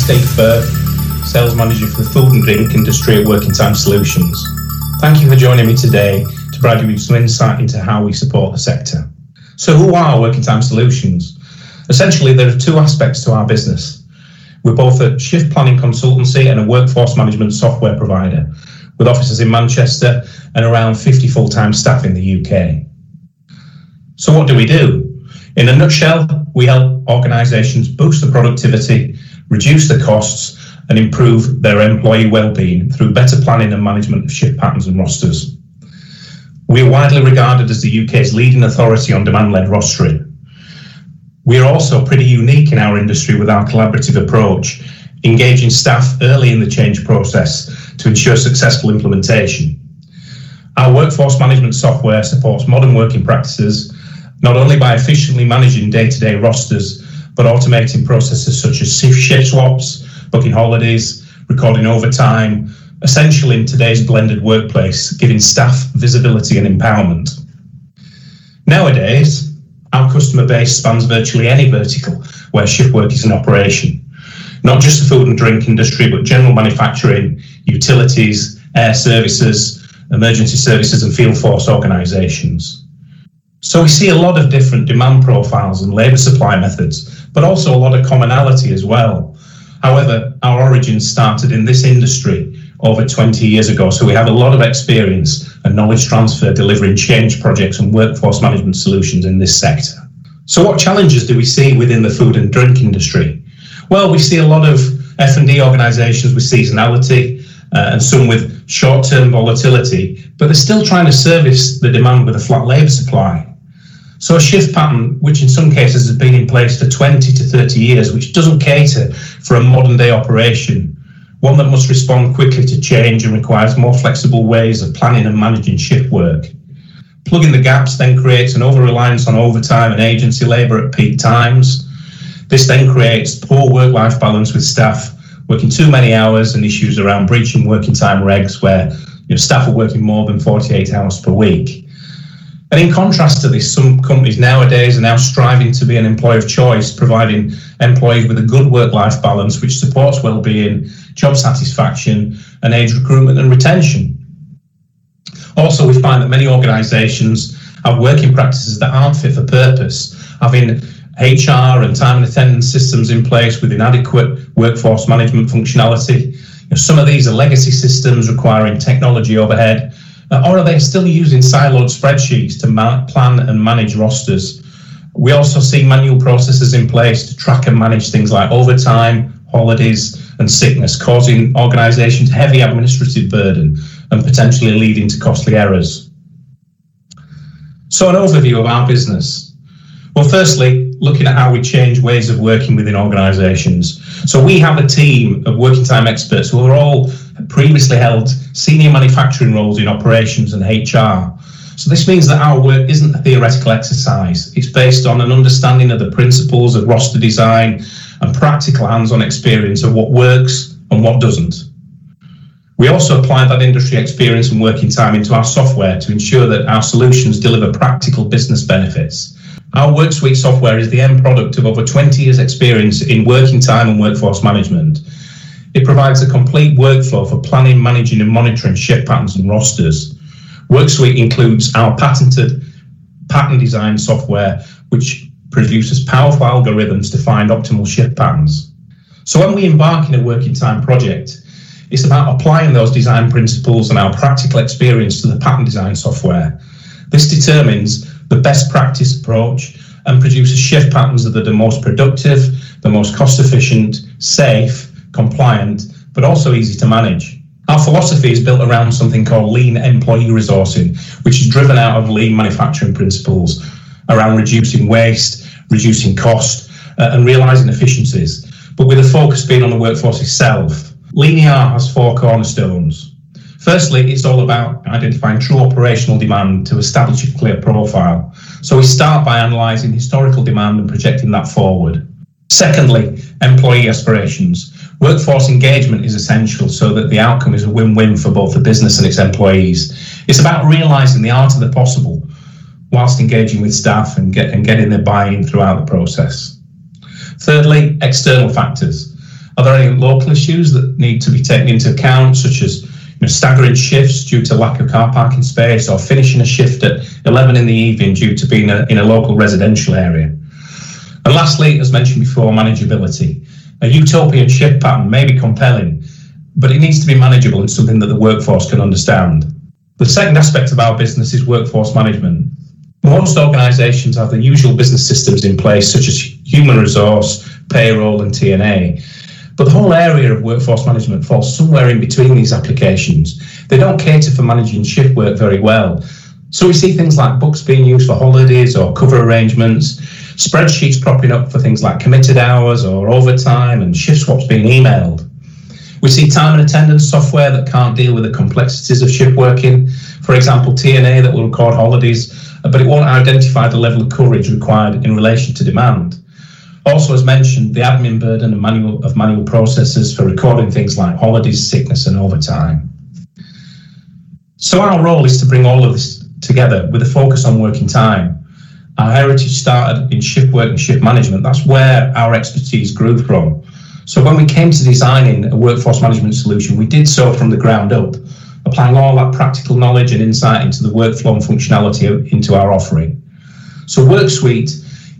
Steve Firth, Sales Manager for the food and drink industry at Working Time Solutions. Thank you for joining me today to provide you with some insight into how we support the sector. So, who are Working Time Solutions? Essentially, there are two aspects to our business. We're both a shift planning consultancy and a workforce management software provider, with offices in Manchester and around 50 full time staff in the UK. So, what do we do? In a nutshell, we help organisations boost the productivity, reduce the costs, and improve their employee well-being through better planning and management of shift patterns and rosters. We are widely regarded as the UK's leading authority on demand-led rostering. We are also pretty unique in our industry with our collaborative approach, engaging staff early in the change process to ensure successful implementation. Our workforce management software supports modern working practices not only by efficiently managing day-to-day rosters, but automating processes such as shift swaps, booking holidays, recording overtime, essential in today's blended workplace, giving staff visibility and empowerment. Nowadays, our customer base spans virtually any vertical where shift work is in operation, not just the food and drink industry, but general manufacturing, utilities, air services, emergency services, and field force organisations. So we see a lot of different demand profiles and labour supply methods, but also a lot of commonality as well. However, our origins started in this industry over 20 years ago, so we have a lot of experience and knowledge transfer delivering change projects and workforce management solutions in this sector. So what challenges do we see within the food and drink industry? Well, we see a lot of F&D organisations with seasonality uh, and some with short-term volatility, but they're still trying to service the demand with a flat labour supply. So a shift pattern, which in some cases has been in place for 20 to 30 years, which doesn't cater for a modern day operation, one that must respond quickly to change and requires more flexible ways of planning and managing shift work. Plugging the gaps then creates an over reliance on overtime and agency labour at peak times. This then creates poor work life balance with staff working too many hours and issues around breaching working time regs where you know, staff are working more than 48 hours per week. And in contrast to this, some companies nowadays are now striving to be an employer of choice, providing employees with a good work life balance which supports well-being, job satisfaction, and aids recruitment and retention. Also, we find that many organisations have working practices that aren't fit for purpose, having HR and time and attendance systems in place with inadequate workforce management functionality. You know, some of these are legacy systems requiring technology overhead Uh, or are they still using siloed spreadsheets to plan and manage rosters? We also see manual processes in place to track and manage things like overtime, holidays, and sickness, causing organisations heavy administrative burden and potentially leading to costly errors. So, an overview of our business. Well, firstly, looking at how we change ways of working within organisations. So, we have a team of working time experts who are all previously held senior manufacturing roles in operations and HR. So this means that our work isn't a theoretical exercise. It's based on an understanding of the principles of roster design and practical hands-on experience of what works and what doesn't. We also apply that industry experience and working time into our software to ensure that our solutions deliver practical business benefits. Our WorkSuite software is the end product of over 20 years' experience in working time and workforce management. It provides a complete workflow for planning, managing, and monitoring shift patterns and rosters. WorkSuite includes our patented pattern design software, which produces powerful algorithms to find optimal shift patterns. So when we embark in a working time project, it's about applying those design principles and our practical experience to the pattern design software. This determines the best practice approach and produces shift patterns that are the most productive, the most cost efficient, safe, compliant, but also easy to manage. Our philosophy is built around something called lean employee resourcing, which is driven out of lean manufacturing principles around reducing waste, reducing cost, uh, and realizing efficiencies, but with a focus being on the workforce itself. Lean ER has four cornerstones. Firstly, it's all about identifying true operational demand to establish a clear profile. So we start by analysing historical demand and projecting that forward. Secondly, employee aspirations. Workforce engagement is essential so that the outcome is a win win for both the business and its employees. It's about realising the art of the possible whilst engaging with staff and, get, and getting their buy in throughout the process. Thirdly, external factors. Are there any local issues that need to be taken into account, such as you know, staggering shifts due to lack of car parking space, or finishing a shift at 11 in the evening due to being a, in a local residential area? And lastly, as mentioned before, manageability. A utopian shift pattern may be compelling, but it needs to be manageable and something that the workforce can understand. The second aspect of our business is workforce management. Most organisations have the usual business systems in place, such as human resource, payroll, and TNA. But the whole area of workforce management falls somewhere in between these applications. They don't cater for managing shift work very well. So we see things like books being used for holidays or cover arrangements, spreadsheets propping up for things like committed hours or overtime, and shift swaps being emailed. We see time and attendance software that can't deal with the complexities of shift working. For example, TNA that will record holidays but it won't identify the level of coverage required in relation to demand. Also, as mentioned, the admin burden of manual, of manual processes for recording things like holidays, sickness, and overtime. So, our role is to bring all of this together with a focus on working time. Our heritage started in shift work and shift management. That's where our expertise grew from. So, when we came to designing a workforce management solution, we did so from the ground up applying all that practical knowledge and insight into the workflow and functionality into our offering. So WorkSuite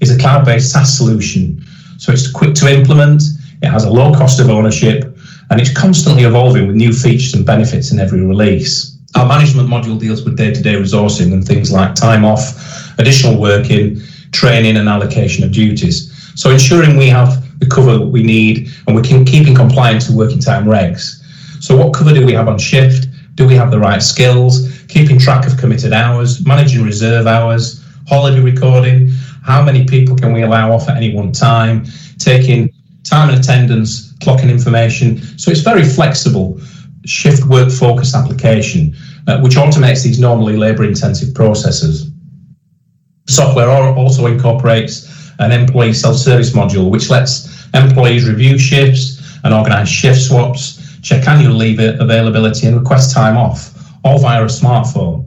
is a cloud-based SaaS solution. So it's quick to implement, it has a low cost of ownership, and it's constantly evolving with new features and benefits in every release. Our management module deals with day-to-day resourcing and things like time off, additional work in training and allocation of duties. So ensuring we have the cover that we need and we can keep in compliance with working time regs. So what cover do we have on shift? Do we have the right skills? Keeping track of committed hours, managing reserve hours, holiday recording. How many people can we allow off at any one time? Taking time and attendance, clocking information. So it's very flexible, shift work focused application, uh, which automates these normally labor intensive processes. Software also incorporates an employee self service module, which lets employees review shifts and organize shift swaps check annual leave availability, and request time off, all via a smartphone.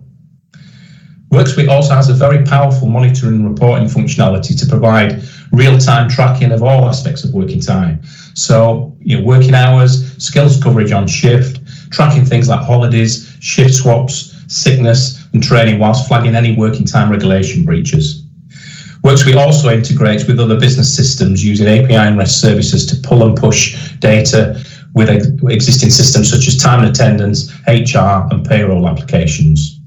WorkSuite also has a very powerful monitoring and reporting functionality to provide real-time tracking of all aspects of working time. So, you know, working hours, skills coverage on shift, tracking things like holidays, shift swaps, sickness, and training, whilst flagging any working time regulation breaches. WorkSuite also integrates with other business systems using API and REST services to pull and push data with existing systems such as time and attendance, HR, and payroll applications.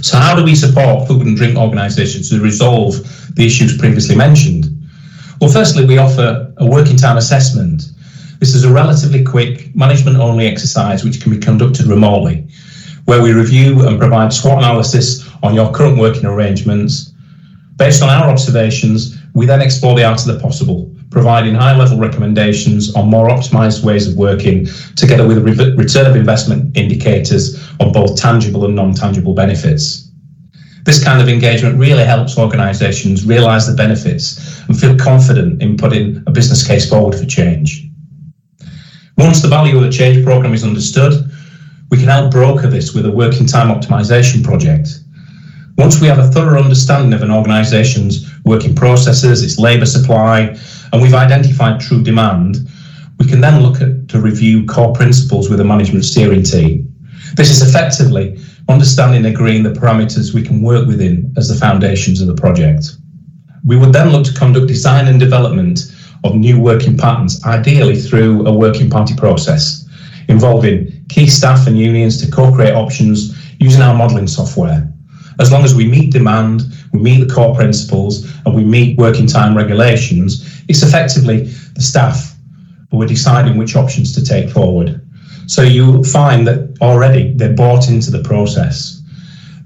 So, how do we support food and drink organisations to resolve the issues previously mentioned? Well, firstly, we offer a working time assessment. This is a relatively quick management only exercise which can be conducted remotely, where we review and provide SWOT analysis on your current working arrangements. Based on our observations, we then explore the art of the possible providing high level recommendations on more optimized ways of working, together with return of investment indicators on both tangible and non tangible benefits. This kind of engagement really helps organisations realise the benefits and feel confident in putting a business case forward for change. Once the value of the change programme is understood, we can help broker this with a working time optimisation project. Once we have a thorough understanding of an organisation's working processes, its labour supply, and we've identified true demand, we can then look at to review core principles with a management steering team. This is effectively understanding and agreeing the parameters we can work within as the foundations of the project. We would then look to conduct design and development of new working patterns, ideally through a working party process, involving key staff and unions to co-create options using our modelling software. As long as we meet demand, we meet the core principles, and we meet working time regulations, it's effectively the staff who are deciding which options to take forward. So you find that already they're bought into the process.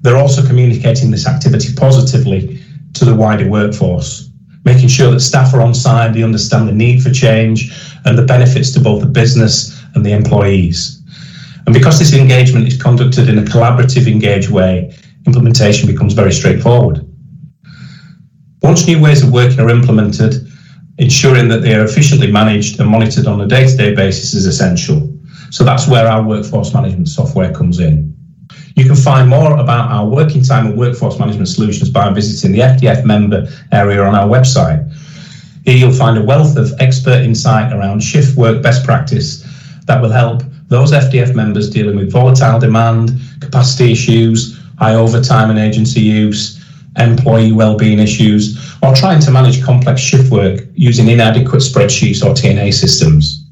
They're also communicating this activity positively to the wider workforce, making sure that staff are on side, they understand the need for change and the benefits to both the business and the employees. And because this engagement is conducted in a collaborative, engaged way, implementation becomes very straightforward. Once new ways of working are implemented, ensuring that they are efficiently managed and monitored on a day to day basis is essential. So that's where our workforce management software comes in. You can find more about our working time and workforce management solutions by visiting the FDF member area on our website. Here you'll find a wealth of expert insight around shift work best practice that will help those FDF members dealing with volatile demand, capacity issues, high overtime and agency use, employee well-being issues, or trying to manage complex shift work using inadequate spreadsheets or TNA systems.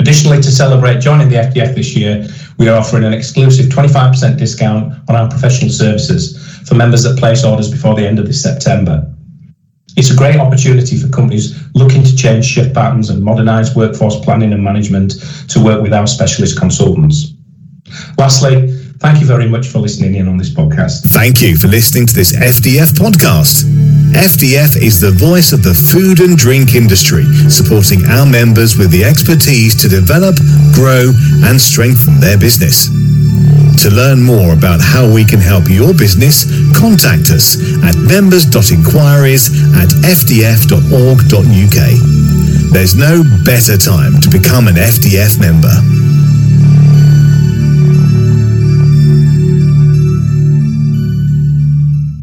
Additionally, to celebrate joining the FDF this year, we are offering an exclusive 25% discount on our professional services for members that place orders before the end of this September. It's a great opportunity for companies looking to change shift patterns and modernize workforce planning and management to work with our specialist consultants. Lastly, thank you very much for listening in on this podcast. Thank you for listening to this FDF podcast. FDF is the voice of the food and drink industry, supporting our members with the expertise to develop, grow, and strengthen their business. To learn more about how we can help your business, contact us at members.inquiries at fdf.org.uk. There's no better time to become an FDF member.